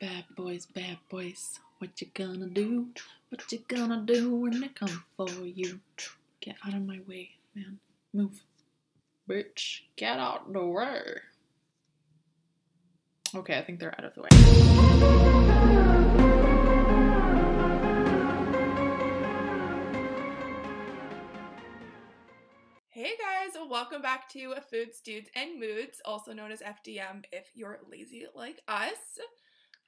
Bad boys, bad boys, what you gonna do? What you gonna do when they come for you? Get out of my way, man. Move. Bitch, get out the way. Okay, I think they're out of the way. Hey guys, welcome back to Foods, Dudes, and Moods, also known as FDM if you're lazy like us.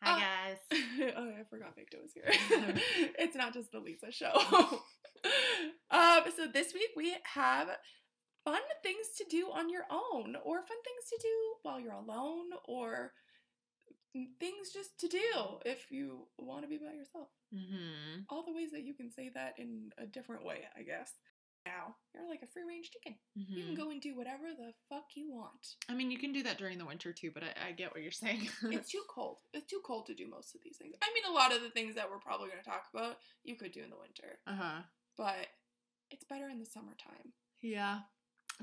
Hi, Uh, guys. oh, I forgot Victor was here. it's not just the Lisa show. um, so this week we have fun things to do on your own, or fun things to do while you're alone, or things just to do if you want to be by yourself. Mm-hmm. All the ways that you can say that in a different way, I guess. Now, you're like a free range chicken. You can go and do whatever the fuck you want. I mean, you can do that during the winter too, but I, I get what you're saying. It's too cold. It's too cold to do most of these things. I mean, a lot of the things that we're probably going to talk about, you could do in the winter, uh huh. but it's better in the summertime. Yeah.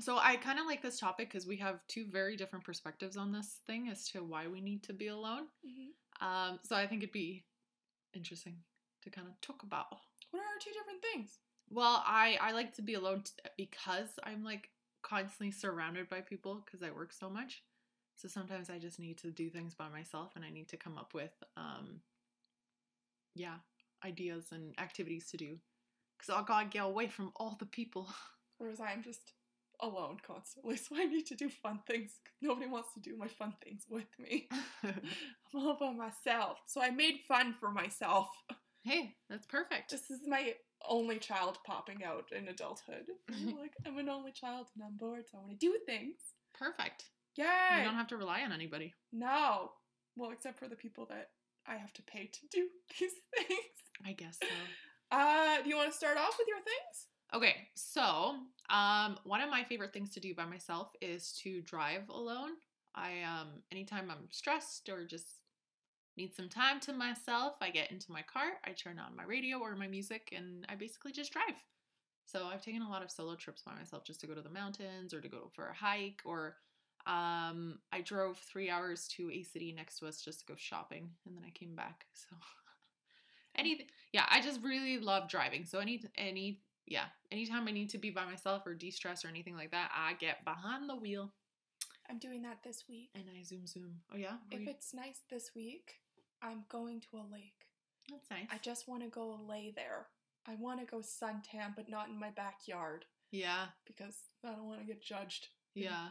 So I kind of like this topic because we have two very different perspectives on this thing as to why we need to be alone. hmm Um, so I think it'd be interesting to kind of talk about. What are our two different things? Well, I I like to be alone t- because I'm like constantly surrounded by people because I work so much. So sometimes I just need to do things by myself and I need to come up with um yeah, ideas and activities to do cuz I got to get away from all the people. Whereas I'm just alone constantly, so I need to do fun things. Nobody wants to do my fun things with me. I'm all by myself. So I made fun for myself. hey, that's perfect. This is my only child popping out in adulthood. I'm like, I'm an only child and I'm bored, so I want to do things. Perfect. Yay! You don't have to rely on anybody. No. Well, except for the people that I have to pay to do these things. I guess so. Uh, do you want to start off with your things? Okay, so um, one of my favorite things to do by myself is to drive alone. I um, anytime I'm stressed or just need some time to myself, I get into my car, I turn on my radio or my music, and I basically just drive. So I've taken a lot of solo trips by myself just to go to the mountains or to go for a hike, or um, I drove three hours to a city next to us just to go shopping, and then I came back. So any yeah, I just really love driving. So any any yeah, anytime I need to be by myself or de stress or anything like that, I get behind the wheel I'm doing that this week. and I zoom zoom. Oh yeah, If you- it's nice this week, I'm going to a lake. that's nice. I just want to go lay there. I want to go suntan, but not in my backyard yeah, because I don't want to get judged. yeah,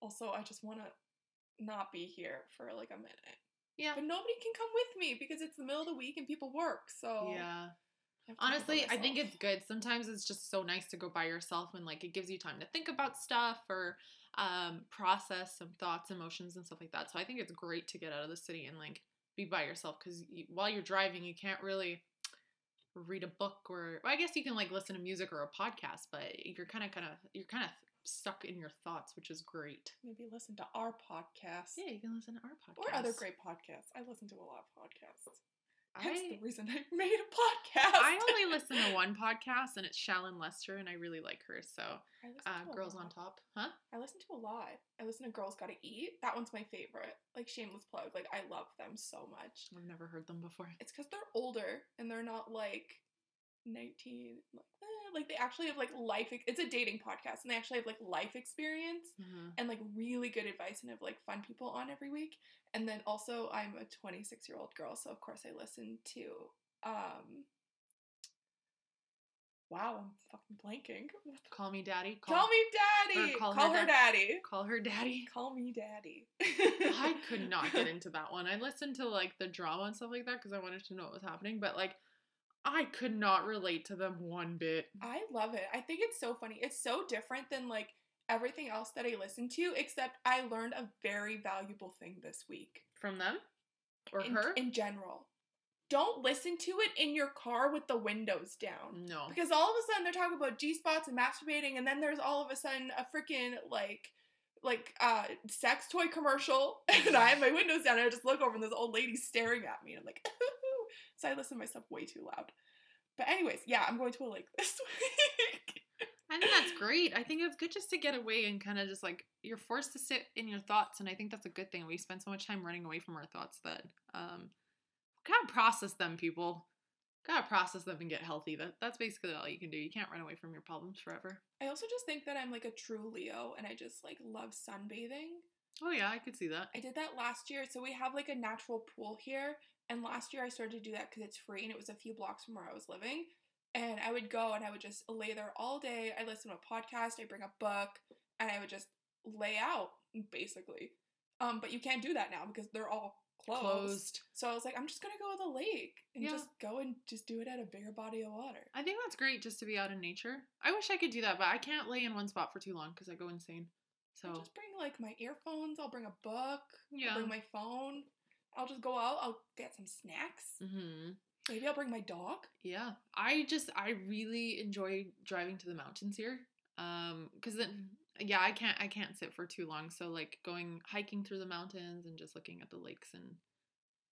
Also, I just want to not be here for like a minute. yeah, But nobody can come with me because it's the middle of the week and people work. So yeah. I have to think about Honestly, I think it's good. Sometimes it's just so nice to go by yourself and like it gives you time to think about stuff or um process some thoughts, emotions and stuff like that. So I think it's great to get out of the city and like be by yourself cuz while you're driving, you can't really read a book or well, I guess you can like listen to music or a podcast, but you're kind of kind of you're kind of stuck in your thoughts, which is great. maybe listen to our podcast Yeah, you can listen to our podcast or other great podcasts. I listen to a lot of podcasts. That's I the reason I made a podcast. I only listen to one podcast and it's Shallon Lester and I really like her. So, uh, Girls on. Top, huh? I listen to a lot. I listen to Girls Gotta Eat. That one's my favorite. Like shameless plug. Like I love them so much. I've never heard them before. It's because they're older and they're not like 19 like, eh, like they actually have like life it's a dating podcast and they actually have like life experience Mhm. and like really good advice and have like fun people on every week and then also i'm a 26 year old girl so of course i listen to um wow i'm fucking blanking Call me daddy. call, me daddy call call, her her, dad- daddy Call her daddy. call me daddy I could not get into that one. I listened to like the drama and stuff like that because I wanted to know what was happening, but like I could not relate to them one bit. I love it. I think it's so funny. It's so different than like everything else that I listen to, except I learned a very valuable thing this week. From them? Or in, her? In general. Don't listen to it in your car with the windows down. no. Because all of a sudden they're talking about G spots and masturbating, and then there's all of a sudden a freaking like like uh sex toy commercial and I have my windows down and I just look over and this old lady staring at me and I'm like I listen to myself way too loud. But anyways, yeah, I'm going to a lake this week. I think that's great. I think it's good just to get away and kind of just like you're forced to sit in your thoughts, and I think that's a good thing. We spend so much time running away from our thoughts that um, gotta process them, people. Gotta process them and get healthy. That that's basically all you can do. You can't run away from your problems forever. I also just think that I'm like a true Leo and I just like love sunbathing. Oh yeah, I could see that. I did that last year. So we have like a natural pool here. And last year I started to do that because it's free and it was a few blocks from where I was living. And I would go and I would just lay there all day. I listen to a podcast, I bring a book, and I would just lay out basically. Um, but you can't do that now because they're all closed. Closed. So I was like, I'm just gonna go to the lake and Yeah. just go and just do it at a bigger body of water. I think that's great just to be out in nature. I wish I could do that, but I can't lay in one spot for too long because I go insane. I'll So just bring like my earphones. I'll bring a book. yeah. I'll bring my phone. I'll just go out. I'll get some snacks. hmm Maybe I'll bring my dog. Yeah, I just I really enjoy driving to the mountains here. Um, because then yeah, I can't I can't sit for too long. So like going hiking through the mountains and just looking at the lakes and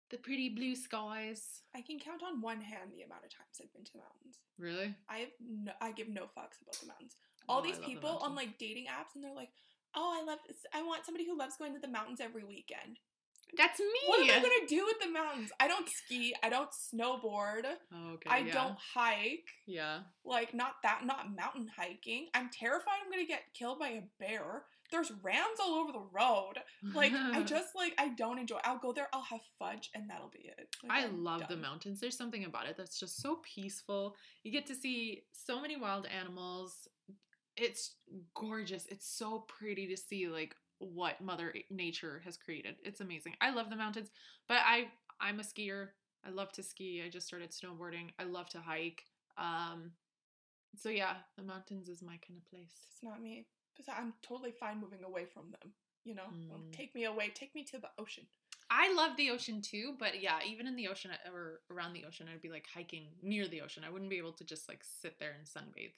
the pretty blue skies. I can count on one hand the amount of times I've been to the mountains. Really? I have no, I give no fucks about the mountains. All Oh, these love the people on like dating apps and they're like, "Oh, I love I want somebody who loves going to the mountains every weekend." That's me. What am I going to do with the mountains? I don't ski, I don't snowboard, Oh, okay. I yeah. don't hike. Yeah. Like not that not mountain hiking. I'm terrified I'm going to get killed by a bear. There's rams all over the road. Like I just like I don't enjoy. I'll go there, I'll have fudge and that'll be it. Like, I I'm love the mountains. There's something about it that's just so peaceful. You get to see so many wild animals. It's gorgeous. It's so pretty to see like what mother nature has created. It's amazing. I love the mountains, but I I'm a skier. I love to ski. I just started snowboarding. I love to hike. Um so yeah, the mountains is my kind of place. It's not me. Because I'm totally fine moving away from them. You know, Well, Mm. take me away, take me to the ocean. I love the ocean too, but yeah, even in the ocean or around the ocean, I'd be like hiking near the ocean. I wouldn't be able to just like sit there and sunbathe.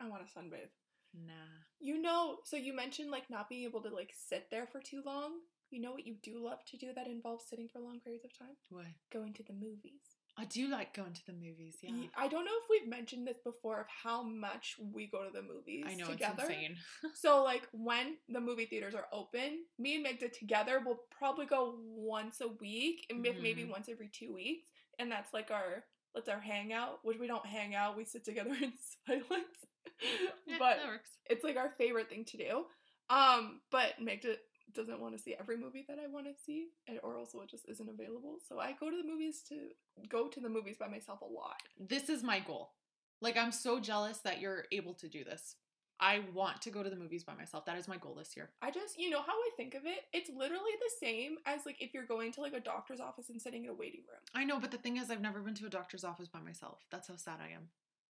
I want to sunbathe. Nah. You know, so you mentioned like not being able to like sit there for too long. You know what you do love to do that involves sitting for long periods of time? What? Going to the movies. I do like going to the movies. Yeah, I don't know if we've mentioned this before of how much we go to the movies I know together. it's insane. So like when the movie theaters are open, me and Magda together will probably go once a week, and may- maybe mm-hmm. once every two weeks, and that's like our that's our hangout. Which we don't hang out; we sit together in silence. Yeah, but that works. it's like our favorite thing to do. Um, but Magda doesn't want to see every movie that I want to see, and or also it just isn't available. So I go to the movies to go to the movies by myself a lot. This is my goal. Like I'm so jealous that you're able to do this. I want to go to the movies by myself. That is my goal this year. I just, you know how I think of it? It's literally the same as like if you're going to like a doctor's office and sitting in a waiting room. I know, but the thing is, I've never been to a doctor's office by myself. That's how sad I am.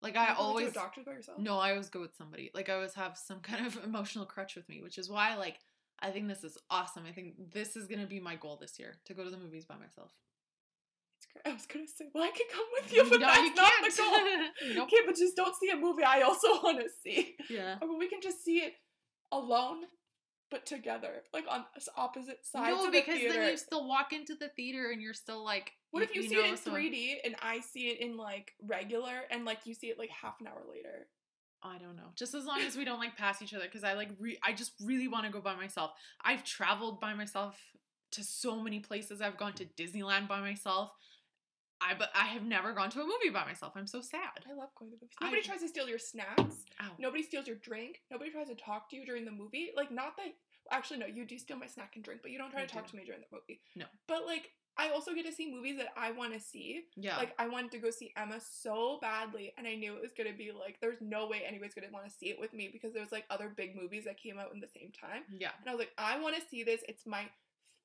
Like I always a doctor's by yourself. No, I always go with somebody. Like I always have some kind of emotional crutch with me, which is why like I think this is awesome. I think this is gonna be my goal this year to go to the movies by myself. It's great. I was gonna say, well, I could come with you, but No, that's you not can't. the goal. Nope. Okay, but just don't see a movie I also want to see. Yeah. Or we can just see it alone, but together, like on opposite sides No, of the because theater. then you still walk into the theater and you're still like. What if you, see it in so- 3D and I see it in like regular, and like you see it like half an hour later? I don't know. Just as long as we don't like pass each other, because I like re- I just really want to go by myself. I've traveled by myself to so many places. I've gone to Disneyland by myself. I but I have never gone to a movie by myself. I'm so sad. I love going to movies. I- Nobody tries to steal your snacks. Ow. Nobody steals your drink. Nobody tries to talk to you during the movie. Like, not that. Actually, no, you do steal my snack and drink, but you don't try I to talk to me during the movie. No. But, like, I also get to see movies that I want to see. Yeah. Like, I wanted to go see Emma so badly, and I knew it was going to be like, there's no way anybody's going to want to see it with me because there was like other big movies that came out in the same time. yeah. And I was like, I want to see this. It's my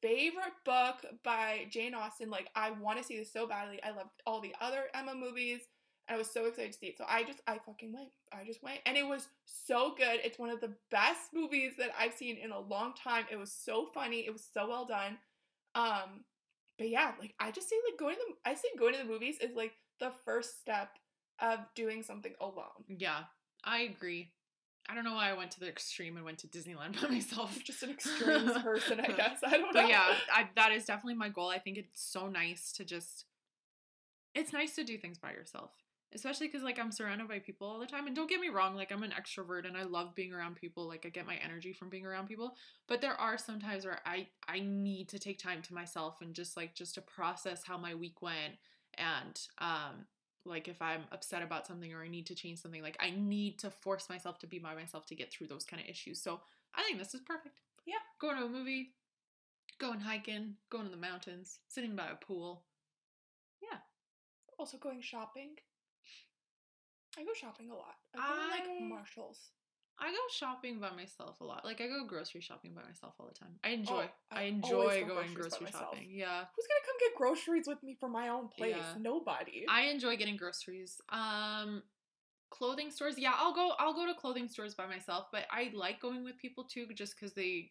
favorite book by Jane Austen. Like, I want to see this so badly. I loved all the other Emma movies. I was so excited to see it. So I just, I fucking went. I just went. And it was so good. It's one of the best movies that I've seen in a long time. It was so funny. It was so well done. Um, but yeah, like I just say like going to the, I say going to the movies is like the first step of doing something alone. Yeah. I agree. I don't know why I went to the extreme and went to Disneyland by myself. Just an extreme person, I guess. I don't know. But yeah, I, that is definitely my goal. I think it's so nice to just. It's nice to do things by yourself. Especially because like I'm surrounded by people all the time. And don't get me wrong, like I'm an extrovert and I love being around people. Like I get my energy from being around people. But there are some times where I I need to take time to myself and just like just to process how my week went and um like if I'm upset about something or I need to change something, like I need to force myself to be by myself to get through those kind of issues. So I think this is perfect. Yeah. Going to a movie, going hiking, going to the mountains, sitting by a pool. Yeah. Also going shopping. I go shopping a lot. I go to I- like Marshalls. I go shopping by myself a lot. Like I go grocery shopping by myself all the time. I enjoy. I I, enjoy go going grocery shopping. Yeah. Who's gonna come get groceries with me from my own place? Yeah. Nobody. I enjoy getting groceries. Um clothing stores. Yeah, I'll go I'll go to clothing stores by myself, but I like going with people too just cuz they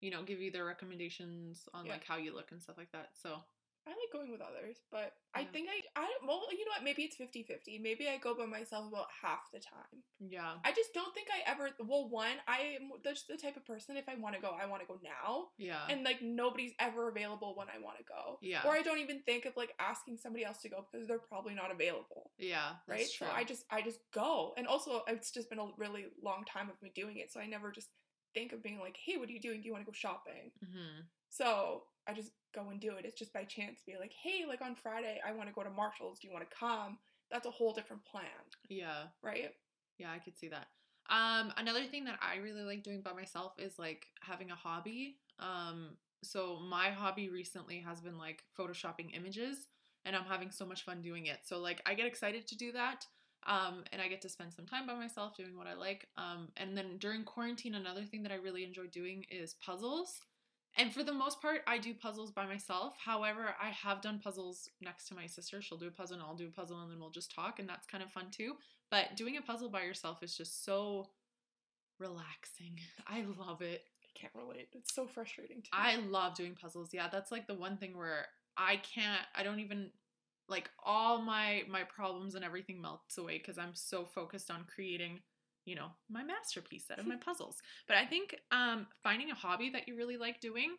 you know, give you their recommendations on Yeah. like how you look and stuff like that. So, I like going with others, but I think I I don't well, you know what, maybe it's 50-50. Maybe I go by myself about half the time. yeah. I just don't think I ever well, one, I am just the type of person if I want to go, I want to go now. Yeah. And like nobody's ever available when I want to go. Yeah. Or I don't even think of like asking somebody else to go because they're probably not available. yeah, right true. so i just i just go and also it's just been a really long time of me doing it so i never just think of being like hey what are you doing do you want to go shopping Mhm. so i just go and do it it's just by chance be like hey like on friday i want to go to marshalls do you want to come that's a whole different plan Yeah. right Yeah, I could see that. Um, another thing that I really like doing by myself is like having a hobby. Um, so my hobby recently has been like photoshopping images, and I'm having so much fun doing it. So like I get excited to do that. Um, and I get to spend some time by myself doing what I like. Um, and then during quarantine, another thing that I really enjoy doing is puzzles. And for the most part, I do puzzles by myself. However, I have done puzzles next to my sister. She'll do a puzzle and I'll do a puzzle and then we'll just talk, and that's kind of fun too. But doing a puzzle by yourself is just so relaxing. I love it. i can't relate it's so frustrating too I love doing puzzles. Yeah, that's like the one thing where I can't I don't even like all my my problems and everything melts away cuz I'm so focused on creating, you know, my masterpiece out of my puzzles. But I think um finding a hobby that you really like doing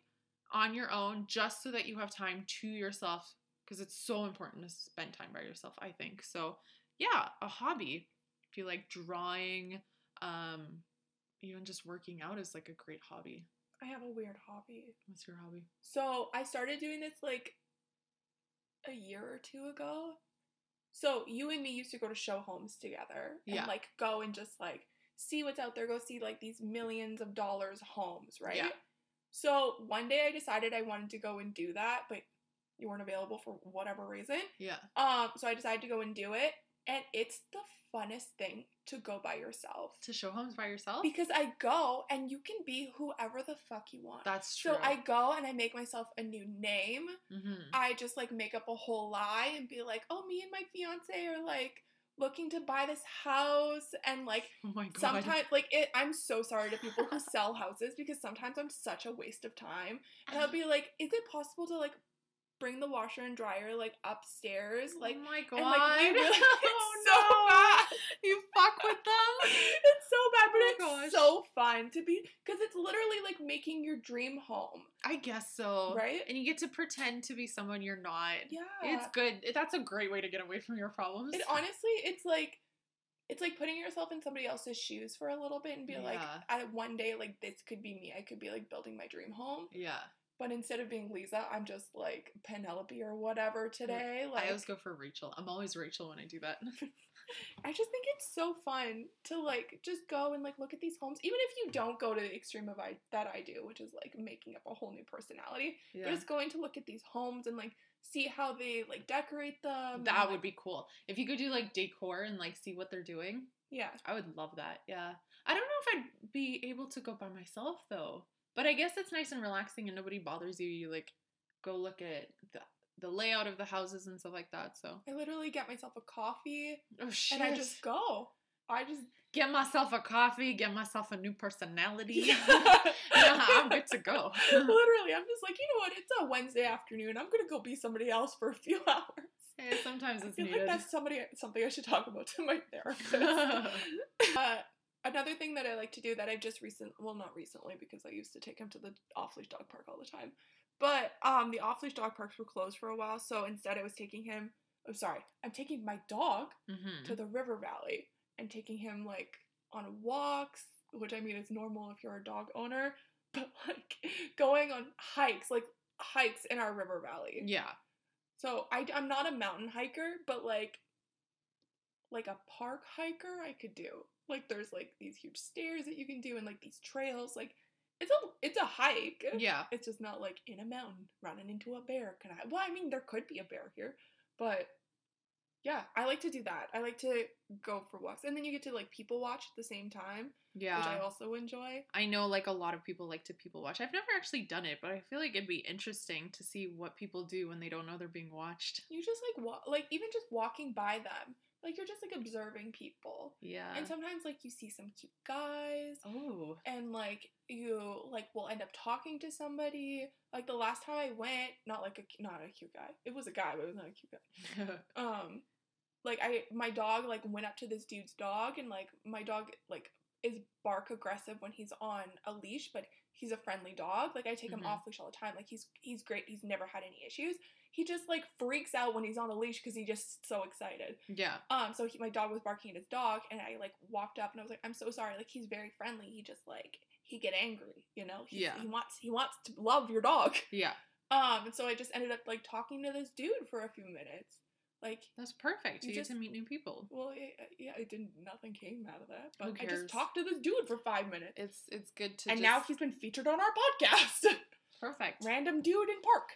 on your own just so that you have time to yourself because it's so important to spend time by yourself, I think. So, yeah, a hobby. If you like drawing, um even just working out is like a great hobby. i have a weird hobby What's your hobby? So I started doing this like a year or two ago. So you and me used to go to show homes together and Yeah. like go and just like see what's out there, go see like these millions of dollars homes, right? Yeah. So one day I decided I wanted to go and do that, but you weren't available for whatever reason. Yeah. Um, so I decided to go and do it, and it's the funnest thing to go by yourself. To show homes by yourself? Because I go and you can be whoever the fuck you want. That's true. So I go and I make myself a new name. hmm I just like make up a whole lie and be like, oh, me and my fiance are like looking to buy this house and like Oh sometimes like it I'm so sorry to people who sell houses because sometimes I'm such a waste of time. And I'll be like, is it possible to like bring the washer and dryer like upstairs? Oh like oh my god. and like we really oh so no. bad. You fuck with them? it's so bad, but Oh it's gosh. so fun to be because it's literally like making your dream home, I guess so. right? And you get to pretend to be someone you're not. Yeah, It's good. That's a great way to get away from your problems. It honestly, it's like it's like putting yourself in somebody else's shoes for a little bit and be like, Yeah. I, one day, like this could be me. I could be like building my dream home, yeah. But instead of being Lisa, I'm just like Penelope or whatever today. Like I always go for Rachel. I'm always Rachel when I do that. I just think it's so fun to like just go and like look at these homes, even if you don't go to the extreme of I that I do, which is like making up a whole new personality. yeah. Just going to look at these homes and like see how they like decorate them. and, That like- would be cool. If you could do like decor and like see what they're doing, yeah. I would love that. Yeah. I don't know if I'd be able to go by myself though. But I guess it's nice and relaxing and nobody bothers you. You like go look at the the layout of the houses and stuff like that. So I literally get myself a coffee Oh shit. and I just go. I just get myself a coffee, get myself a new personality. Yeah. yeah, I'm good to go. Literally, I'm just like, you know what? It's a Wednesday afternoon. I'm gonna go be somebody else for a few hours. Hey, sometimes I it's feel like that's somebody something I should talk about to my therapist. uh, another thing that I like to do that I've just recent well not recently because I used to take him to the off leash dog park all the time. But um the off leash dog parks were closed for a while, so instead I was taking him oh sorry, I'm taking my dog Mm-hmm. to the river valley and taking him like on walks, which I mean is normal if you're a dog owner, but like going on hikes, like hikes in our river valley. Yeah. So I, I'm not a mountain hiker, but like like a park hiker I could do. Like there's like these huge stairs that you can do and like these trails. Like it's a it's a hike. Yeah. It's just not like in a mountain running into a bear. Can I? Well, I mean there could be a bear here, but yeah, I like to do that. I like to go for walks, and then you get to like people watch at the same time, Yeah. which I also enjoy. I know like a lot of people like to people watch. I've never actually done it, but I feel like it'd be interesting to see what people do when they don't know they're being watched. You just like walk, like even just walking by them, like you're just like observing people. Yeah. And sometimes like you see some cute guys oh. and like you like will end up talking to somebody. Like the last time I went, not like a not a cute guy. It was a guy, but it was not a cute guy. Um like I my dog like went up to this dude's dog and like my dog like is bark aggressive when he's on a leash, but he's a friendly dog. Like I take him Mhm. off leash all the time. Like he's he's great. He's never had any issues. He just like freaks out when he's on a leash because he's just so excited. yeah. Um, so he, my dog was barking at his dog, and I like walked up and I was like, "I'm so sorry." Like he's very friendly. He just like he get angry, you know. He's, Yeah. He wants he wants to love your dog. Yeah. Um, and so I just ended up like talking to this dude for a few minutes. Like, That's perfect. You You, get to meet new people. well, it, yeah, it didn't. Nothing came out of that, but I just talked to this dude for five minutes, It's it's good to and just... now he's been featured on our podcast. perfect. Random dude in park.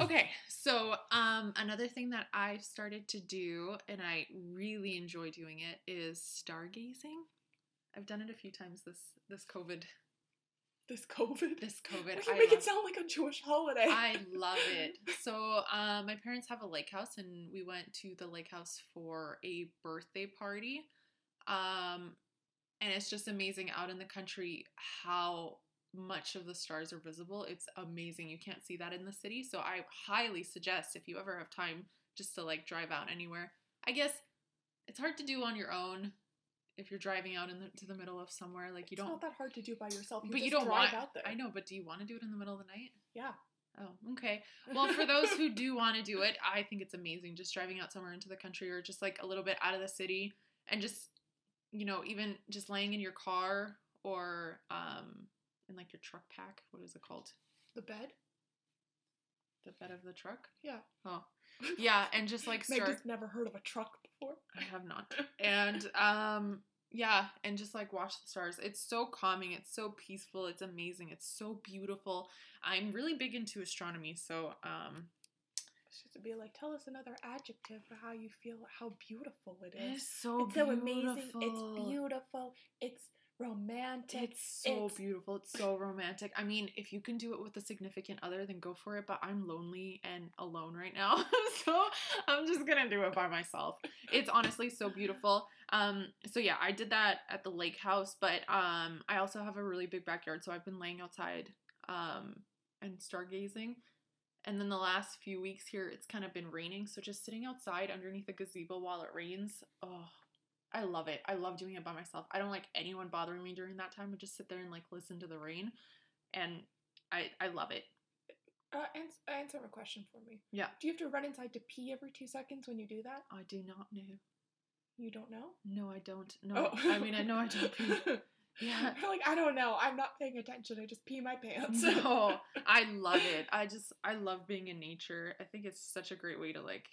Okay, so um, another thing that I've started to do, and I really enjoy doing it, is stargazing. I've done it a few times this this COVID. This COVID. This COVID, We can I make it sound like a Jewish holiday. I love it. So um, my parents have a lake house, and we went to the lake house for a birthday party. Um, and it's just amazing out in the country how much of the stars are visible. It's amazing. You can't see that in the city. So I highly suggest if you ever have time just to like drive out anywhere. I guess it's hard to do on your own if you're driving out into the middle of somewhere like you it's don't not that hard to do by yourself. You but you don't drive want out there. I know, but do you want to do it in the middle of the night? Yeah. Oh, okay. Well, for those who do want to do it, I think it's amazing just driving out somewhere into the country or just like a little bit out of the city and just you know, even just laying in your car or um in like your truck pack, what is it called? the bed. The bed of the truck? Yeah. Oh. Yeah, and just like start has never heard of a truck before. I have not. And um yeah, and just like watch the stars. It's so calming, it's so peaceful, it's amazing, it's so beautiful. I'm really big into astronomy, so um just to be like, tell us another adjective for how you feel, how beautiful it is. it's so It's so amazing. It's beautiful. It's romantic. It's so It's- beautiful. It's so romantic. I mean, if you can do it with a significant other, then go for it. But I'm lonely and alone right now. so I'm just gonna do it by myself. It's honestly so beautiful. Um, so yeah, I did that at the lake house, but um I also have a really big backyard, so I've been laying outside um and stargazing. And then the last few weeks here, it's kind of been raining, so just sitting outside underneath the gazebo while it rains, oh, I love it. I love doing it by myself. I don't like anyone bothering me during that time. I just sit there and like listen to the rain, and I I love it. Uh, ans- answer a question for me. Yeah. Do you have to run inside to pee every two seconds when you do that? I do not know. You don't know? No, I don't. No, Oh. I mean I know I don't pee. Yeah. You're like, I don't know. I'm not paying attention. I just pee my pants. No, I love it. I just I love being in nature. I think it's such a great way to like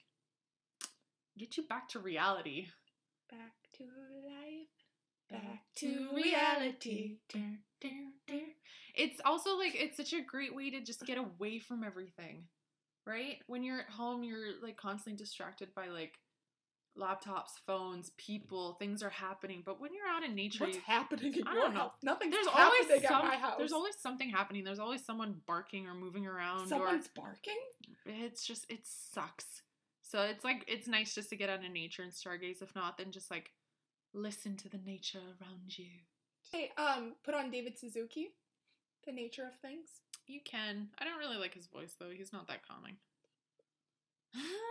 get you back to reality. Back to life. Back to reality. It's also like it's such a great way to just get away from everything. Right? When you're at home, you're like constantly distracted by like laptops, phones, people, things are happening. But when you're out in nature, What's you- happening in I your don't know. house? Nothing's there's always some, there's always something happening. There's always someone barking or moving around Someone's barking? it's just it sucks. So it's like it's nice just to get out in nature and stargaze. If not, then just like listen to the nature around you. Hey, um, put on David Suzuki. The nature of things. You can. I don't really like his voice though. He's not that calming.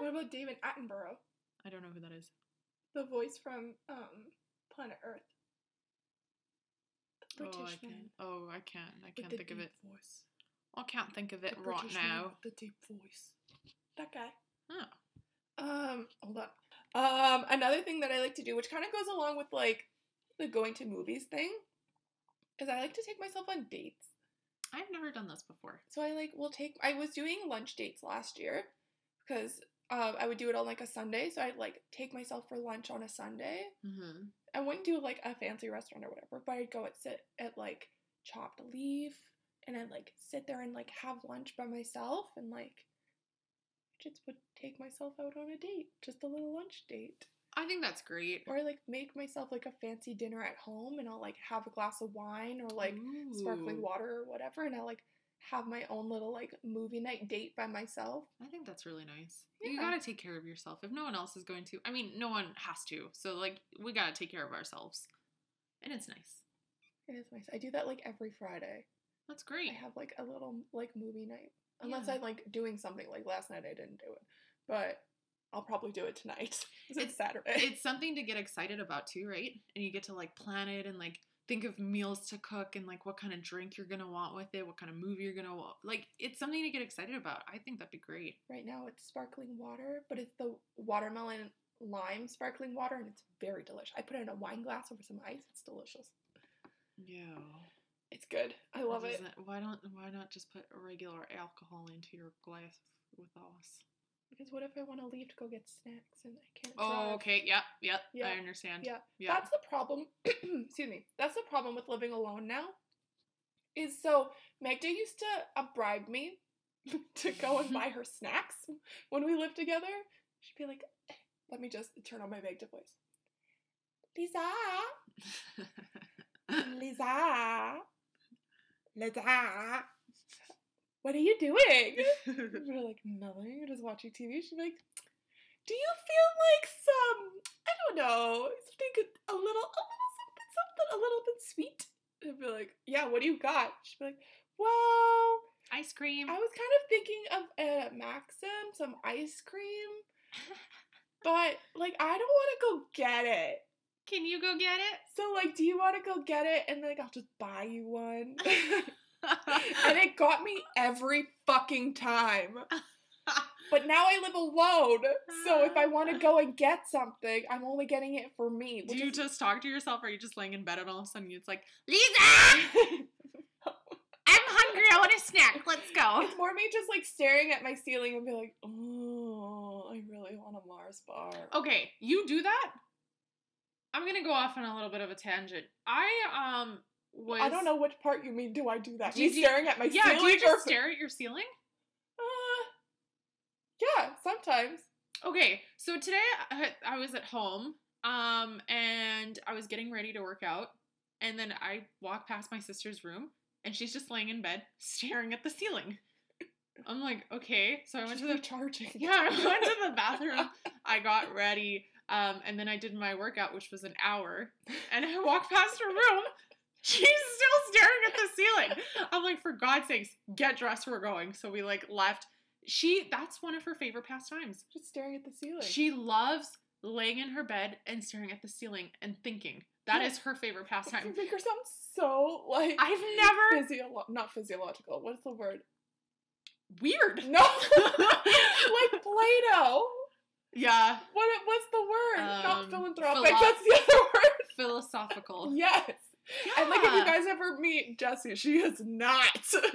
What about David Attenborough? I don't know who that is. The voice from um Planet Earth. The British oh, I man. can't. Oh, I can't. I can't think of it. Voice. I can't think of it The right British man now. with the deep voice. That guy. Oh. Um. Oh another thing that I like to do, which kind of goes along with like the going to movies thing, is I like to take myself on dates. I've never done this before. So I like will take. I was doing lunch dates last year because um, I would do it on like a Sunday. So I'd like take myself for lunch on a Sunday. Mm-hmm. I wouldn't do like a fancy restaurant or whatever, but I'd go and sit at like Chopped Leaf, and I'd like sit there and like have lunch by myself, and like just would take myself out on a date, just a little lunch date. I think that's great. Or like make myself like a fancy dinner at home and I'll like have a glass of wine or like sparkling water or whatever and I'll like have my own little like movie night date by myself. I think that's really nice. You gotta take care of yourself. If no one else is going to, I mean, no one has to. So like, we gotta take care of ourselves, and it's nice. It is nice. I do that like every Friday. That's great. I have like a little like movie night. Unless Yeah. I'm like doing something like last night I didn't do it. But I'll probably do it tonight. it's, It's- Saturday. it's something to get excited about too, right? And you get to like plan it and like think of meals to cook and like what kind of drink you're gonna want with it, what kind of movie you're gonna want. Like it's something to get excited about. I think that'd be great. right now it's sparkling water, but it's the watermelon lime sparkling water and it's very delicious. I put it in a wine glass over some ice. It's delicious. Yeah. It's good. I love it. Why don't why not just put regular alcohol into your glass with us? Because what if I want to leave to go get snacks and I can't? Oh, drive? okay. Yep. Yep. Yeah, I understand. yeah. Yeah. That's the problem. excuse me. That's the problem with living alone now. Is so Magda used to uh, bribe me to go and buy her snacks when we lived together. She'd be like, "Let me just turn on my Magda voice." Lisa, Lisa, Lisa. Ah, what are you doing? We're like, nothing. Just watching TV. She's like, do you feel like some, I don't know, something a little, a little something, something, a little bit sweet? And I'd be like, yeah, what do you got? She'd be like, well, Ice cream. I was kind of thinking of a Maxim, some ice cream, but like, I don't want to go get it. Can you go get it? So like, do you want to go get it? And like, I'll just buy you one. and it got me every fucking time. But now I live alone, so if I want to go and get something, I'm only getting it for me. Do you is- just talk to yourself or are you just laying in bed and all of a sudden it's like, Lisa! I'm hungry. I want a snack. Let's go. it's more me just like staring at my ceiling and be like, oh, I really want a Mars bar. Okay, you do that? I'm gonna go off on a little bit of a tangent. I um was I don't know which part you mean. Do I do that? Do Me you- staring at my Yeah, ceiling? do you or- just stare at your ceiling? Uh, yeah, sometimes. Okay, so today I, I was at home, um, and I was getting ready to work out, and then I walked past my sister's room, and she's just laying in bed, staring at the ceiling. I'm like, okay, so I went She's to the recharging. yeah, I went to the bathroom, I got ready, um, and then I did my workout, which was an hour, and I walked past her room. She's still staring at the ceiling. I'm like, for God's sakes, get dressed, we're going. So we like left. She that's one of her favorite pastimes. Just staring at the ceiling. She loves laying in her bed and staring at the ceiling and thinking. That Yeah. is her favorite You pastime. make her sound so like I've never physio- not physiological. What's the word? weird. No, like Plato. Yeah, What? What's the word? not Um, philanthropic. philo- That's the other word. philosophical. Yes. And like, if you guys ever meet Jessie, she is not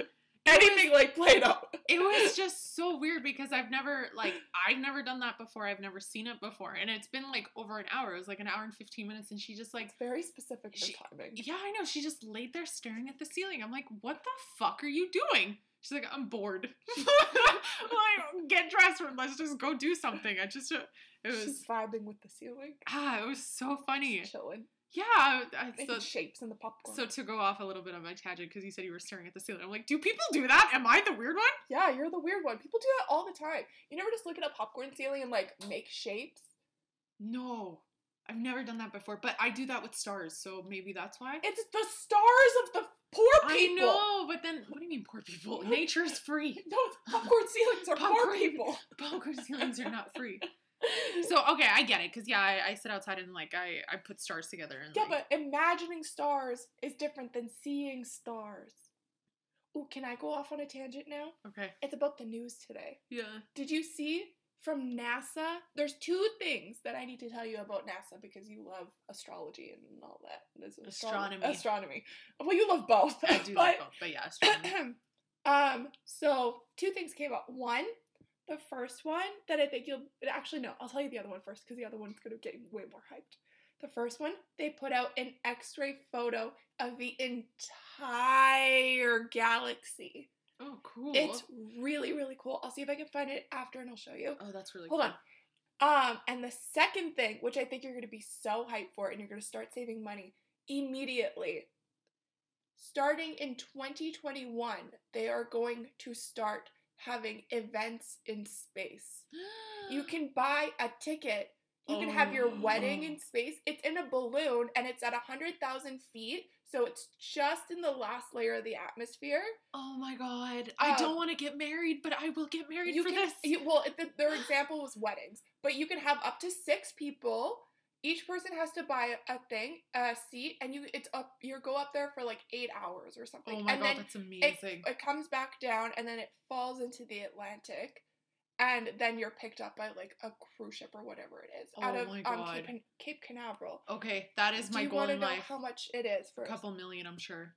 anything like Plato. it was just so weird because I've never like I've never done that before. I've never seen it before, and it's been like over an hour. It was like an hour and fifteen minutes, and she just like It's very specific She- timing. yeah, I know. She just laid there staring at the ceiling. I'm like, what the fuck are you doing? She's like, I'm bored. like, get dressed or let's just go do something. I just, it was, She's vibing with the ceiling. ah, it was so funny. She's chilling. Yeah. I, so, shapes in the popcorn. so to go off a little bit on my tangent, because you said you were staring at the ceiling. I'm like, do people do that? Am I the weird one? yeah, you're the weird one. People do that all the time. You never just look at a popcorn ceiling and like make shapes. No. I've never done that before, but I do that with stars, so maybe that's why. It's the stars of the poor people. I know, but then what do you mean poor people? Nature's free. No, popcorn ceilings are poor people. Popcorn ceilings are not free. So okay, I get it because yeah, I, I sit outside and like I I put stars together and Yeah, like, but imagining stars is different than seeing stars. Ooh, can I go off on a tangent now? okay, It's about the news today. yeah. Did you see from NASA. There's two things that I need to tell you about NASA because you love astrology and all that. Astronomy. Astronomy. Well, you love both. I do but, like both, but yeah, astronomy. um, so two things came up. One, the first one that I think you'll actually no, I'll tell you the other one first because the other one's gonna get way more hyped. The first one, they put out an X-ray photo of the entire galaxy. Oh, cool. It's really, really cool. I'll see if I can find it after and I'll show you. oh, that's really cool. Hold cool. on. Um, and the second thing, which I think you're gonna be so hyped for, and you're gonna start saving money immediately. Starting in 2021, they are going to start having events in space. You can buy a ticket. You can have your wedding Oh. in space. It's in a balloon and it's at 100,000 feet. So it's just in the last layer of the atmosphere. Oh my god. I Um, don't want to get married, but I will get married You for can, this. You, well, the, their example was weddings, but you can have up to six people. Each person has to buy a thing, a seat, and you it's up. You go up there for like eight hours or something, oh my and god, that's it, amazing. it comes back down, and then it falls into the Atlantic, and then you're picked up by like a cruise ship or whatever it is out Oh of my um. Cape, Cape Canaveral. okay, that is my Do you goal wanna in know life. how much it is for A couple million, I'm sure.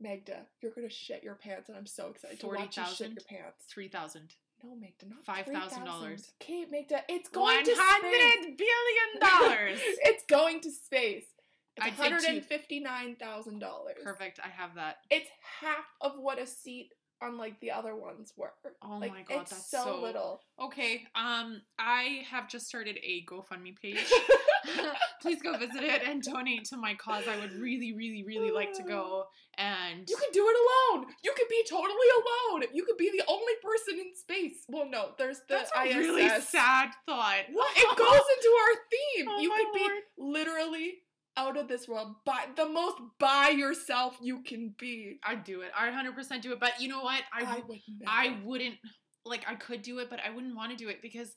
Magda? You're gonna shit your pants, and I'm so excited to watch you shit 40,000? your pants. Three thousand. No, Magda, not $5,000. $3,000. Okay, Magda, it's One going to space. hundred billion dollars. it's going to space. It's I'd one say two- hundred and fifty nine thousand dollars. Perfect. I have that. It's half of what a seat on like the other ones were. Oh like, my God, it's that's so, so- little. Okay. Um, I have just started a GoFundMe page. Please go visit it and donate to my cause. I would really, really, really like to go. And You can do it alone. You could be totally alone. You could be the only person in space. Well, no, there's the that's a ISS. really sad thought. What? It goes into our theme. Oh you could be literally out of this world, by the most by yourself you can be. I'd do it. I 100% do it. But you know what? I I would. I wouldn't like I could do it, but I wouldn't want to do it because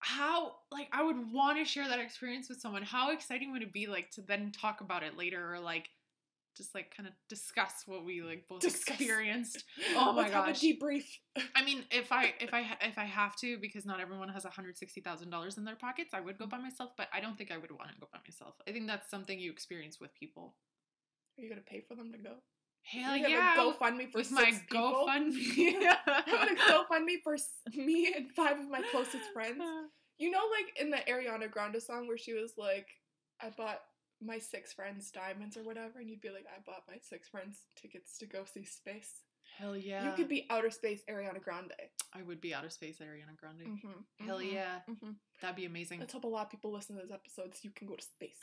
how like I would want to share that experience with someone. How exciting would it be like to then talk about it later or like just like kind of discuss what we like both Discuss. experienced. Oh my Let's have a gosh. debrief. I mean, if I if I if I have to because not everyone has $160,000 in their pockets, I would go mm-hmm. by myself, but I don't think I would want to go by myself. I think that's something you experience with people. Are you gonna pay for them to go? Hell You yeah. GoFundMe for with my people? GoFundMe. I'm gonna GoFundMe for me and five of my closest friends. You know, like in the Ariana Grande song where she was like, "I bought my six friends diamonds or whatever," and you'd be like, "I bought my six friends tickets to go see space." Hell yeah. You could be outer space Ariana Grande. I would be outer space Ariana Grande. Mm-hmm, Hell yeah. hmm That'd be amazing. Let's hope a lot of people listen to this episode so you can go to space.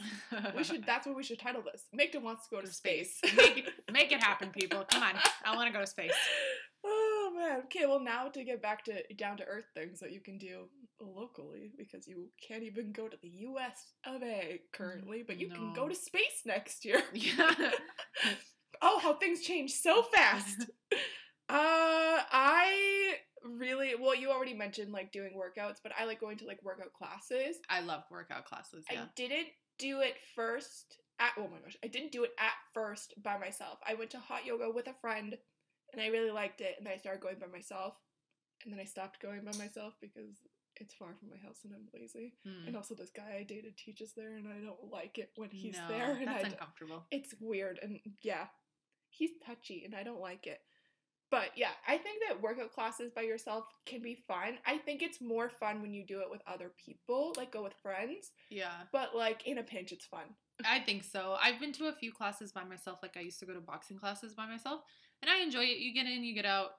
We should. That's what we should title this. Magda wants to go to space. make it make it happen, people. Come on. I want to go to space. Okay, well now to get back to down to earth things that you can do locally because you can't even go to the US of A currently, but you can go to space next year. Yeah. Oh, how things change so fast. uh I really well you already mentioned like doing workouts, but I like going to like workout classes. I love workout classes. Yeah. I didn't do it first at oh my gosh, I didn't do it at first by myself. I went to hot yoga with a friend and I really liked it and I started going by myself. And then I stopped going by myself because it's far from my house and I'm lazy. Hmm. And also this guy I dated teaches there and I don't like it when he's no, there and I that's don't- uncomfortable. it's weird and yeah, he's touchy and I don't like it. But yeah, I think that workout classes by yourself can be fun. I think it's more fun when you do it with other people, like go with friends. Yeah. But like in a pinch, it's fun. I think so. I've been to a few classes by myself. Like I used to go to boxing classes by myself, and I enjoy it. You get in, you get out,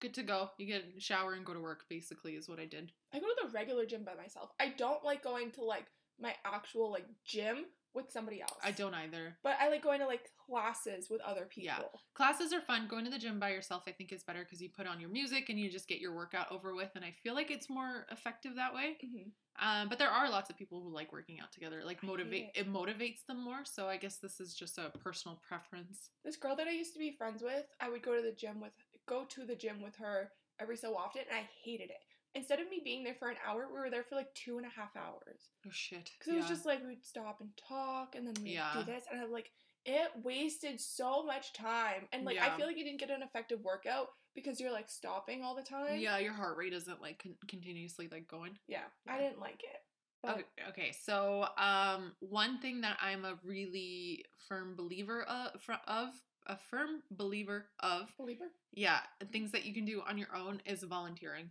good to go. You get a shower and go to work. Basically, is what I did. I go to the regular gym by myself. I don't like going to like my actual like gym with somebody else. I don't either. But I like going to like classes with other people. Yeah. Classes are fun. Going to the gym by yourself, I think, is better because you put on your music and you just get your workout over with. And I feel like it's more effective that way. Mhm. Um, but there are lots of people who like working out together. Like motivate it motivates them more. So I guess this is just a personal preference. This girl that I used to be friends with, I would go to the gym with go to the gym with her every so often, and I hated it. Instead of me being there for an hour, we were there for like two and a half hours. Oh shit. Because it was just like we'd stop and talk, and then we'd Yeah. do this, and I'm like, it wasted so much time, and like I feel like you didn't get an effective workout because you're like stopping all the time. Yeah, your heart rate isn't like con- continuously like going. Yeah, I didn't like it. But Okay, okay, so um, one thing that I'm a really firm believer of, of a firm believer of, believer. yeah, things that you can do on your own is volunteering.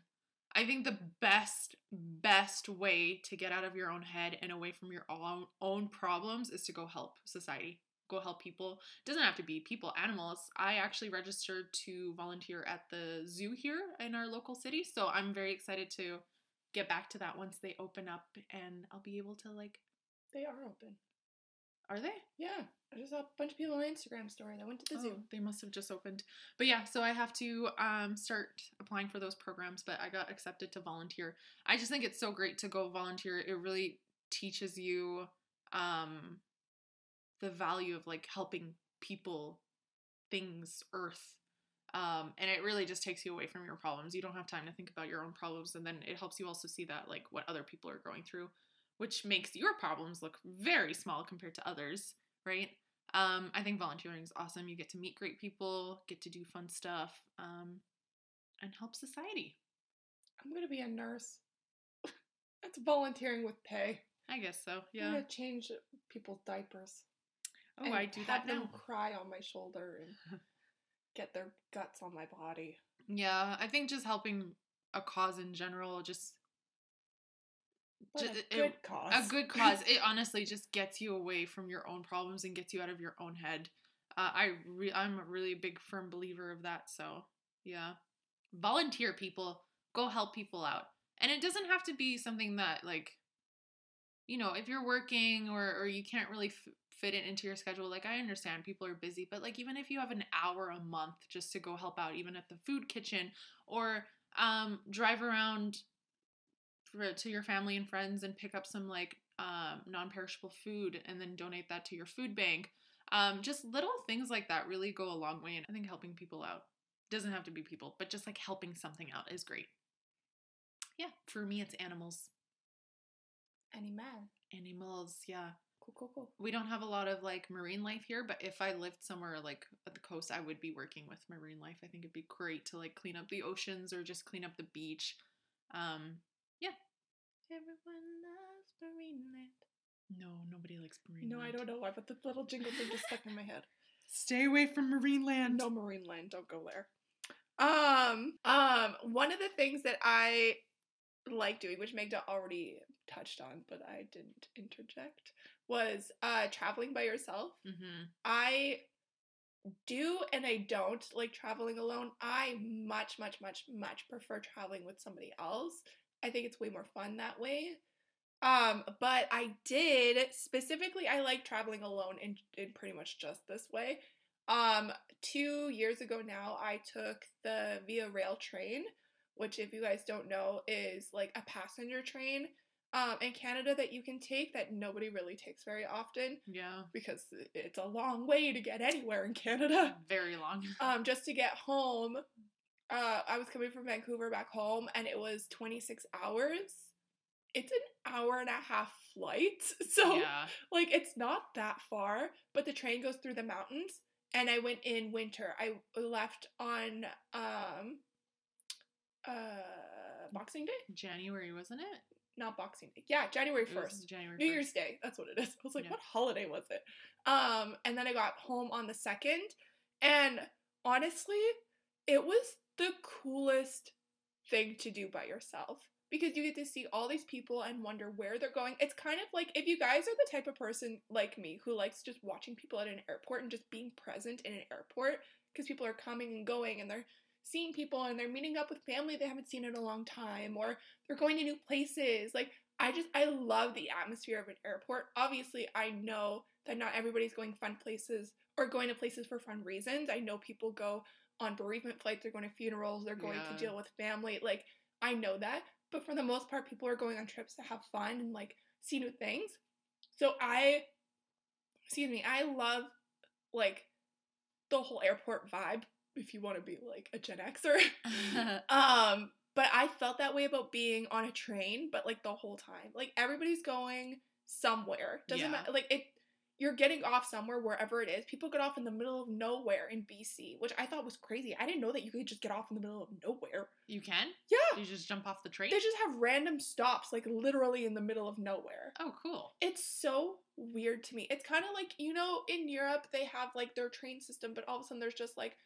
I think the best, best way to get out of your own head and away from your own own problems is to go help society. Go help people. Doesn't have to be people, animals. I actually registered to volunteer at the zoo here in our local city, so I'm very excited to get back to that once they open up and I'll be able to like They are open. Are they? Yeah, I just saw a bunch of people on Instagram story that went to the zoo. Oh, they must have just opened. But yeah, so I have to um start applying for those programs, but I got accepted to volunteer. I just think it's so great to go volunteer. It really teaches you um the value of like helping people, things, earth. Um, and it really just takes you away from your problems. You don't have time to think about your own problems, and then it helps you also see that like what other people are going through, which makes your problems look very small compared to others, right? Um, I think volunteering is awesome. You get to meet great people, get to do fun stuff, um, and help society. I'm gonna be a nurse. That's volunteering with pay. I guess so. I'm Yeah. gonna change people's diapers. Oh, I do that them now. cry on my shoulder and get their guts on my body. Yeah, I think just helping a cause in general, just Ju- a it- good cause. a good cause. It honestly just gets you away from your own problems and gets you out of your own head. Uh, I re- I'm a really big firm believer of that. So yeah, volunteer people, go help people out, and it doesn't have to be something that like, you know, if you're working or or you can't really f- fit it into your schedule. Like I understand people are busy, but like even if you have an hour a month just to go help out, even at the food kitchen or um drive around for, to your family and friends and pick up some like um, non-perishable food and then donate that to your food bank. Um, just little things like that really go a long way and i think helping people out doesn't have to be people but just like helping something out is great. Yeah for me it's animals. Animal. animals yeah. Cool, cool, cool. we don't have a lot of like marine life here but if i lived somewhere like at the coast i would be working with marine life. I think it'd be great to like clean up the oceans or just clean up the beach. Um yeah everyone loves marineland no nobody likes marine No, I don't know why, but the little jingle thing just stuck in my head. stay away from marineland No marine land, don't go there. Um, um, one of the things that I like doing, which Magda already touched on, but I didn't interject, was uh traveling by yourself. mm-hmm. I do and I don't like traveling alone. I much, much, much, much prefer traveling with somebody else. I think it's way more fun that way. Um, but I did specifically I like traveling alone in, in pretty much just this way. Um, two years ago now I took the Via Rail train, which if you guys don't know is like a passenger train um in Canada that you can take that nobody really takes very often yeah because it's a long way to get anywhere in Canada. very long Um, just to get home, uh, I was coming from Vancouver back home, and it was 26 hours. It's an hour and a half flight, so yeah like it's not that far. But the train goes through the mountains, and I went in winter. I left on um, uh, Boxing Day, january wasn't it not Boxing Day. Yeah, January It was 1st. january New Year's Day. That's what it is. I was like, Yeah. what holiday was it? Um, and then I got home on the second, and honestly, it was the coolest thing to do by yourself because you get to see all these people and wonder where they're going. It's kind of like if you guys are the type of person like me who likes just watching people at an airport and just being present in an airport because people are coming and going and they're seeing people and they're meeting up with family they haven't seen in a long time or they're going to new places. Like I just I love the atmosphere of an airport. Obviously, I know that not everybody's going fun places or going to places for fun reasons. I know people go on bereavement flights, they're going to funerals, they're going Yeah. to deal with family. Like I know that, but for the most part people are going on trips to have fun and like see new things. So I excuse me, I love like the whole airport vibe if you want to be like a Gen Xer. Um, but I felt that way about being on a train, but like the whole time. Like everybody's going somewhere. Doesn't Yeah. matter like it you're getting off somewhere wherever it is. People get off in the middle of nowhere in BC, which I thought was crazy. I didn't know that you could just get off in the middle of nowhere. You can? Yeah. You just jump off the train? They just have random stops, like literally in the middle of nowhere. oh, cool. It's so weird to me. It's kind of like, you know, in Europe, they have like their train system, but all of a sudden there's just like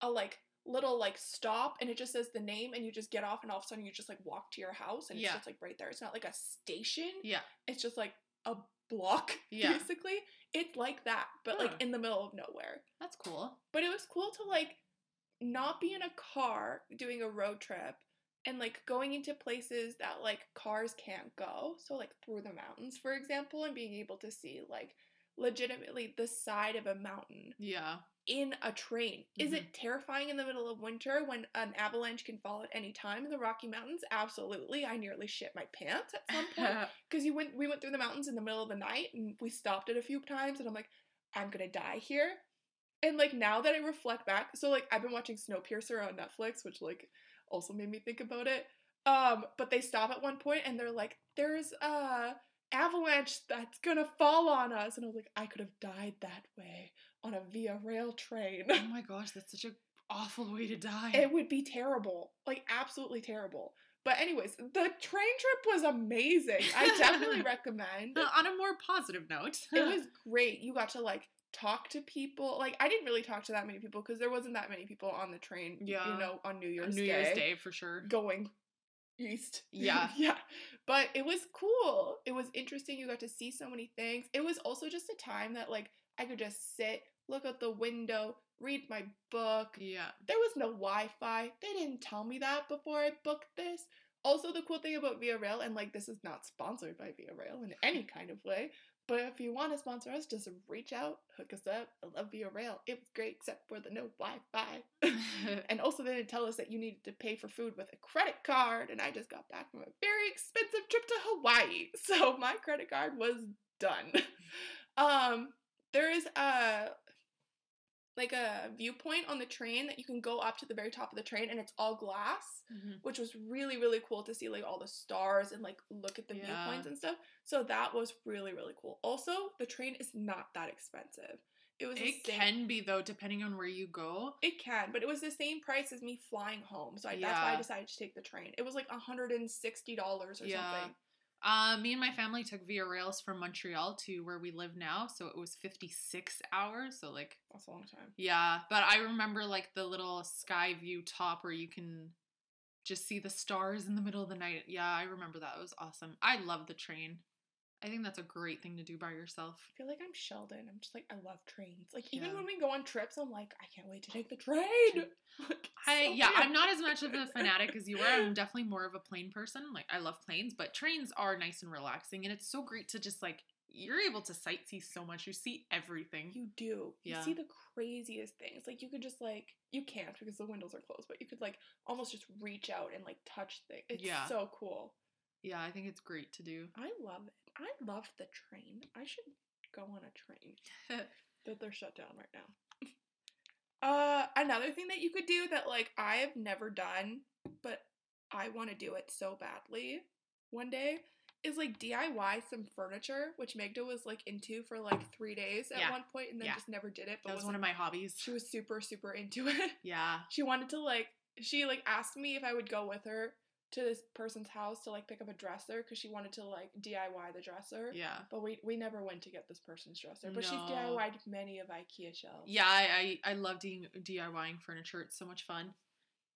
a like little like stop and it just says the name and you just get off and all of a sudden you just like walk to your house and Yeah. it's just like right there. It's not like a station. Yeah. It's just like a block, Yeah. basically. It's like that, but like in the middle of nowhere. That's cool. But it was cool to like not be in a car doing a road trip and like going into places that like cars can't go. So like through the mountains, for example, and being able to see like legitimately the side of a mountain Yeah. In a train. Is it terrifying in the middle of winter when an avalanche can fall at any time in the Rocky Mountains? Absolutely. I nearly shit my pants at some point because you went we went through the mountains in the middle of the night and we stopped it a few times and I'm like I'm to die here. And like now that I reflect back, so like I've been watching Snowpiercer on Netflix, which like also made me think about it. Um but they stop at one point and they're like there's a avalanche that's to fall on us and I was like I could have died that way on a via rail train. oh my gosh, that's such a awful way to die. It would be terrible. Like absolutely terrible. But anyways, the train trip was amazing. I definitely recommend. On a more positive note, It was great. You got to like talk to people. Like I didn't really talk to that many people because there wasn't that many people on the train. Yeah. You know, on New Year's New Year's Year's Day for sure. going east. Yeah. yeah. But it was cool. It was interesting. You got to see so many things. It was also just a time that like I could just sit, look out the window, read my book. Yeah. There was no Wi-Fi. They didn't tell me that before I booked this. Also, the cool thing about Via Rail, and like this is not sponsored by Via Rail in any kind of way, but if you want to sponsor us, just reach out, hook us up. I love Via Rail. It was great except for the no Wi-Fi. And also, they didn't tell us that you needed to pay for food with a credit card. And I just got back from a very expensive trip to Hawaii. So my credit card was done. um, there is a like a viewpoint on the train that you can go up to the very top of the train and it's all glass Mhm. which was really really cool to see like all the stars and like look at the Yeah. viewpoints and stuff so that was really really cool also the train is not that expensive it was It same- can be though, depending on where you go. it can, but it was the same price as me flying home. So I, that's why I decided to take the train. It was like $160 or Yeah. something. Uh, me and my family took Via Rails from Montreal to where we live now, so it was 56 hours. So like, That's a long time. yeah. But I remember like the little sky view top where you can just see the stars in the middle of the night. Yeah, I remember that. It was awesome. I love the train. I think that's a great thing to do by yourself. I feel like I'm Sheldon. I'm just like, I love trains. Like, even Yeah. when we go on trips, I'm like, I can't wait to take the train. Like, I so yeah, weird. I'm not as much of a fanatic as you are. I'm definitely more of a plane person. Like I love planes, but trains are nice and relaxing, and it's so great to just like you're able to sightsee so much. You see everything. You do. Yeah. You see the craziest things. Like, you could just, like, you can't because the windows are closed, but you could, like, almost just reach out and, like, touch things. It's Yeah. so cool. Yeah, I think it's great to do. I love it. I love the train. I should go on a train. that they're shut down right now. Uh, another thing that you could do that like I have never done, but I want to do it so badly one day is like DIY some furniture, which Magda was like into for like three days at Yeah. one point, and then Yeah. just never did it. But That was was one of my hobbies. She was super super into it. Yeah. she wanted to like she like asked me if I would go with her to this person's house to like pick up a dresser because she wanted to like DIY the dresser. Yeah. But we we never went to get this person's dresser. But she's No. DIY'd many of IKEA shelves. Yeah, I, I, I love doing DIYing furniture. It's so much fun.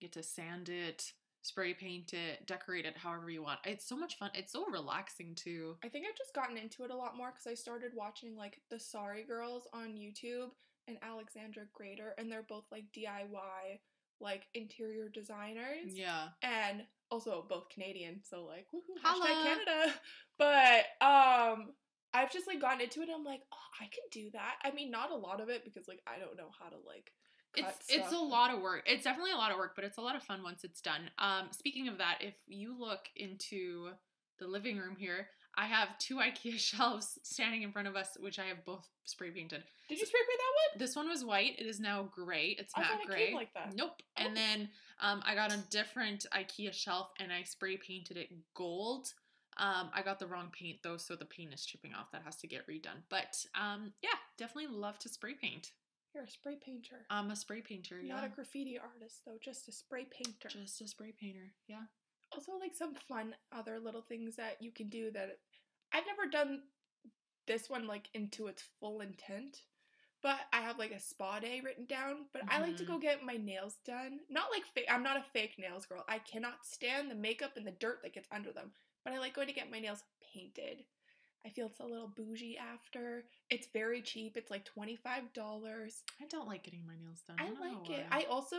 get to sand it, spray paint it, decorate it however you want. It's so much fun. It's so relaxing too. I think I've just gotten into it a lot more because I started watching like the Sorry Girls on YouTube and Alexandra Gater, and they're both like DIY like interior designers, Yeah. and also both Canadian. So like, woohoo, hashtag Canada. But um, I've just like gotten into it. I'm like, oh, I can do that. I mean, not a lot of it because like I don't know how to like. It's cut it's a lot of work. It's definitely a lot of work, but it's a lot of fun once it's done. Um, speaking of that, if you look into the living room here, I have two IKEA shelves standing in front of us, which I have both spray painted. Did you spray paint that one? This one was white. It is now gray. It's I matte it gray. came like that. Nope. Oh. And then um, I got a different IKEA shelf and I spray painted it gold. Um, I got the wrong paint though, so the paint is chipping off. That has to get redone. But um, yeah, definitely love to spray paint. You're a spray painter. I'm a spray painter. Not yeah, a graffiti artist though, just a spray painter. just a spray painter. Yeah. Also like some fun other little things that you can do that I've never done this one like into its full intent. But I have like a spa day written down. But I like to go mm-hmm. get my nails done. Not like fake. I'm not a fake nails girl. I cannot stand the makeup and the dirt that gets under them. But I like going to get my nails painted. I feel it's a little bougie after. It's very cheap. It's like twenty five dollars. I don't like getting my nails done. I don't like it. why. I also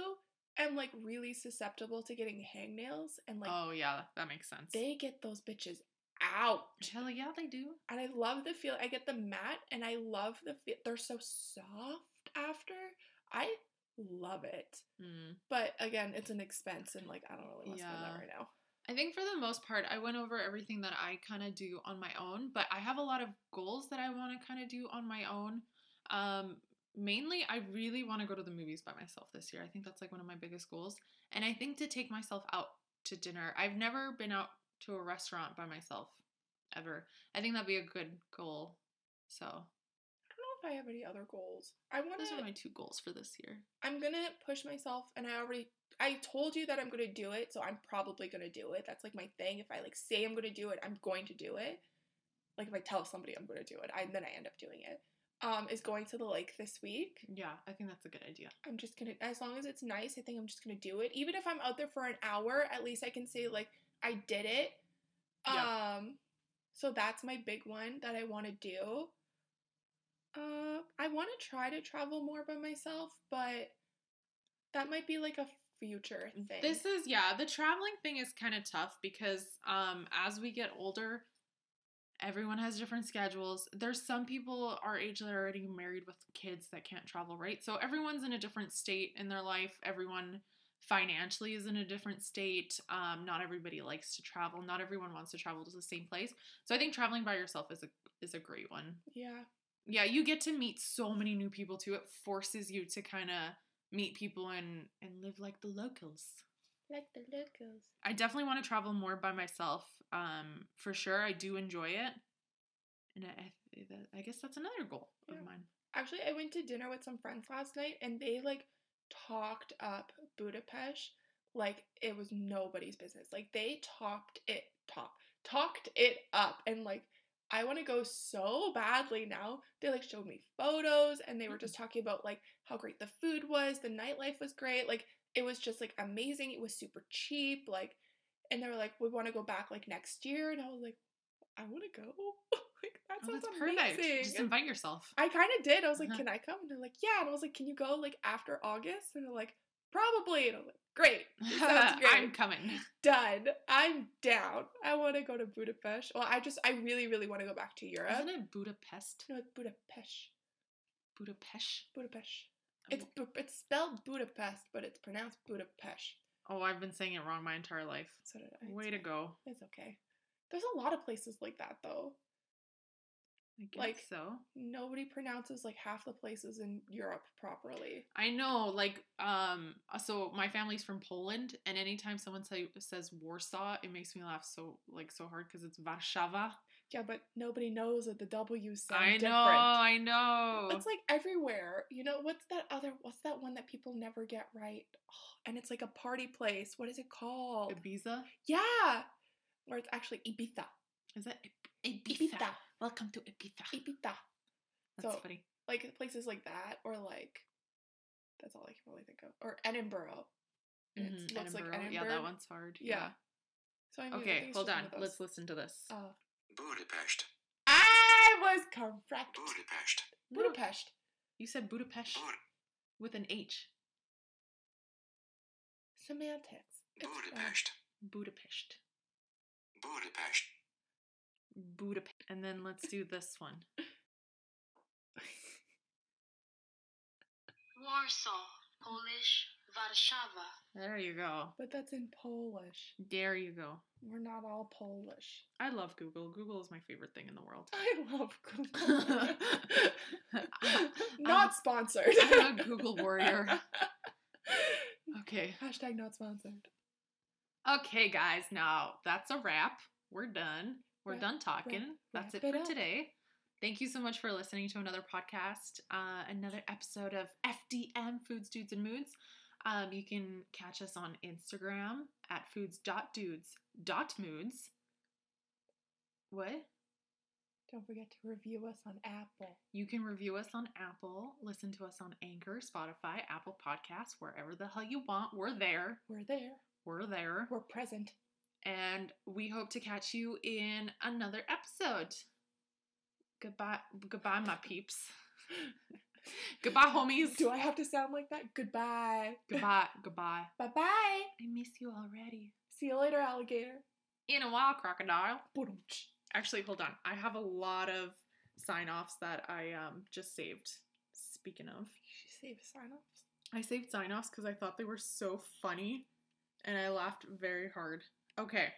am like really susceptible to getting hangnails and like oh yeah, that makes sense. they get those bitches out. Hell yeah, they do. And I love the feel. I get the matte and I love the feel. They're so soft after. I love it. Mm. But again, it's an expense and like I don't really want to spend that right now. I think for the most part, I went over everything that I kind of do on my own, but I have a lot of goals that I want to kind of do on my own. Um, mainly, I really want to go to the movies by myself this year. I think that's like one of my biggest goals. And I think to take myself out to dinner. I've never been out to a restaurant by myself ever. I think that'd be a good goal. So, I don't know if I have any other goals. I want those are my two goals for this year. I'm going to push myself and I already I told you that I'm going to do it, so I'm probably going to do it. That's like my thing. If I like say I'm going to do it, I'm going to do it. Like if I tell somebody I'm going to do it, I then I end up doing it. Um is going to the lake this week. Yeah, I think that's a good idea. I'm just gonna, as long as it's nice, I think I'm just gonna do it. Even if I'm out there for an hour, at least I can say like I did it. Yeah. Um, so that's my big one that I want to do. Uh, I want to try to travel more by myself, but that might be like a future thing. This is yeah, the traveling thing is kind of tough because um as we get older, everyone has different schedules. There's some people our age that are already married with kids that can't travel, right? So everyone's in a different state in their life. Everyone financially is in a different state. Um not everybody likes to travel. Not everyone wants to travel to the same place. So I think traveling by yourself is a is a great one. yeah, Yeah, you get to meet so many new people too. It forces you to kind of meet people and and live like the locals. Like the locals. I definitely want to travel more by myself. Um, for sure, I do enjoy it, and I, I, I guess that's another goal Yeah. of mine. Actually, I went to dinner with some friends last night, and they like talked up Budapest like it was nobody's business. Like they talked it top, talked it up, and like I want to go so badly now. They like showed me photos, and they were just talking about like how great the food was, the nightlife was great, like it was just like amazing. It was super cheap, like, and they were like, we want to go back like next year, and I was like, I want to go. like that Oh, sounds that's amazing. perfect. Just invite yourself. I kind of did. I was like, Uh-huh. "Can I come?" And they're like, "Yeah." And I was like, "Can you go like after August?" And they're like, "Probably." And I was like, "Great, sounds great. I'm coming. Done. I'm down. I want to go to Budapest. Well, I just, I really, really want to go back to Europe. Isn't it Budapest? No, it's Budapest. Budapest. Budapest. It's Bu- it's spelled Budapest, but it's pronounced Budapest. Oh, I've been saying it wrong my entire life. So did I. Way It's to fine. go. It's okay. There's a lot of places like that though. I guess Like- so. Nobody pronounces like half the places in Europe properly. I know, like, um, uh, so my family's from Poland, and anytime someone say, says Warsaw, it makes me laugh so, like, so hard because it's Warszawa. Yeah, but nobody knows that the W sound I know, different. I know. It's like everywhere. You know, what's that other what's that one that people never get right? and it's like a party place. What is it called? Ibiza? yeah. Where it's actually Ibiza. Is that Ibiza? Ibiza. Welcome to Ibiza. Ibiza. That's So- funny. Like places like that or like that's all I can really think of. Or Edinburgh. Mhm, It looks like Edinburgh. Edinburgh. Yeah, that one's hard. Yeah. So I mean, Okay, hold on. one of those. Let's listen to this. Uh, Budapest. I was correct. Budapest. Budapest. You said Budapest Bud- with an H. Semantics. It's, uh, Budapest. Budapest. Budapest. Budapest. And then let's do this one. Warsaw, Polish, Warszawa. There you go. but that's in Polish. There you go. We're not all Polish. I love Google. Google is my favorite thing in the world. I love Google. I'm- not sponsored. I'm a Google warrior. Okay. Hashtag not sponsored. Okay, guys. Now that's a wrap. we're done. We're Wrap- done talking. wrap- That's wrap it it for up. today. Thank you so much for listening to another podcast, uh, another episode of FDM Foods, Dudes, and Moods. Um, you can catch us on Instagram at foods.dudes.moods. What? Don't forget to review us on Apple. You can review us on Apple, listen to us on Anchor, Spotify, Apple Podcasts, wherever the hell you want. We're there. We're there. We're there. We're present. And we hope to catch you in another episode. Goodbye. Goodbye, my peeps. goodbye, homies. Do I have to sound like that? Goodbye. Goodbye. Goodbye. Bye bye. I miss you already. See you later, alligator. In a while, crocodile. Actually, hold on. I have a lot of sign offs that I um just saved. Speaking of, She saved sign offs. I saved sign offs because I thought they were so funny and I laughed very hard. Okay,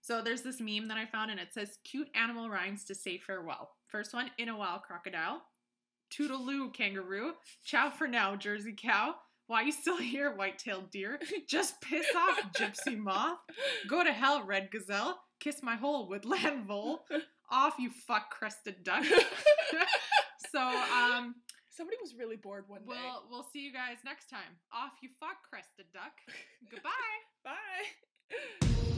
so there's this meme that I found and it says cute animal rhymes to say farewell. First one, in a while, crocodile. Toodaloo, kangaroo. Ciao for now, Jersey cow. Why you still here, white-tailed deer? Just piss off, gypsy moth. Go to hell, red gazelle. Kiss my hole, woodland vole. Off, you fuck crested duck. so, um, Somebody was really bored one day. we'll we'll see you guys next time. Off, you fuck crested duck. Goodbye. Bye.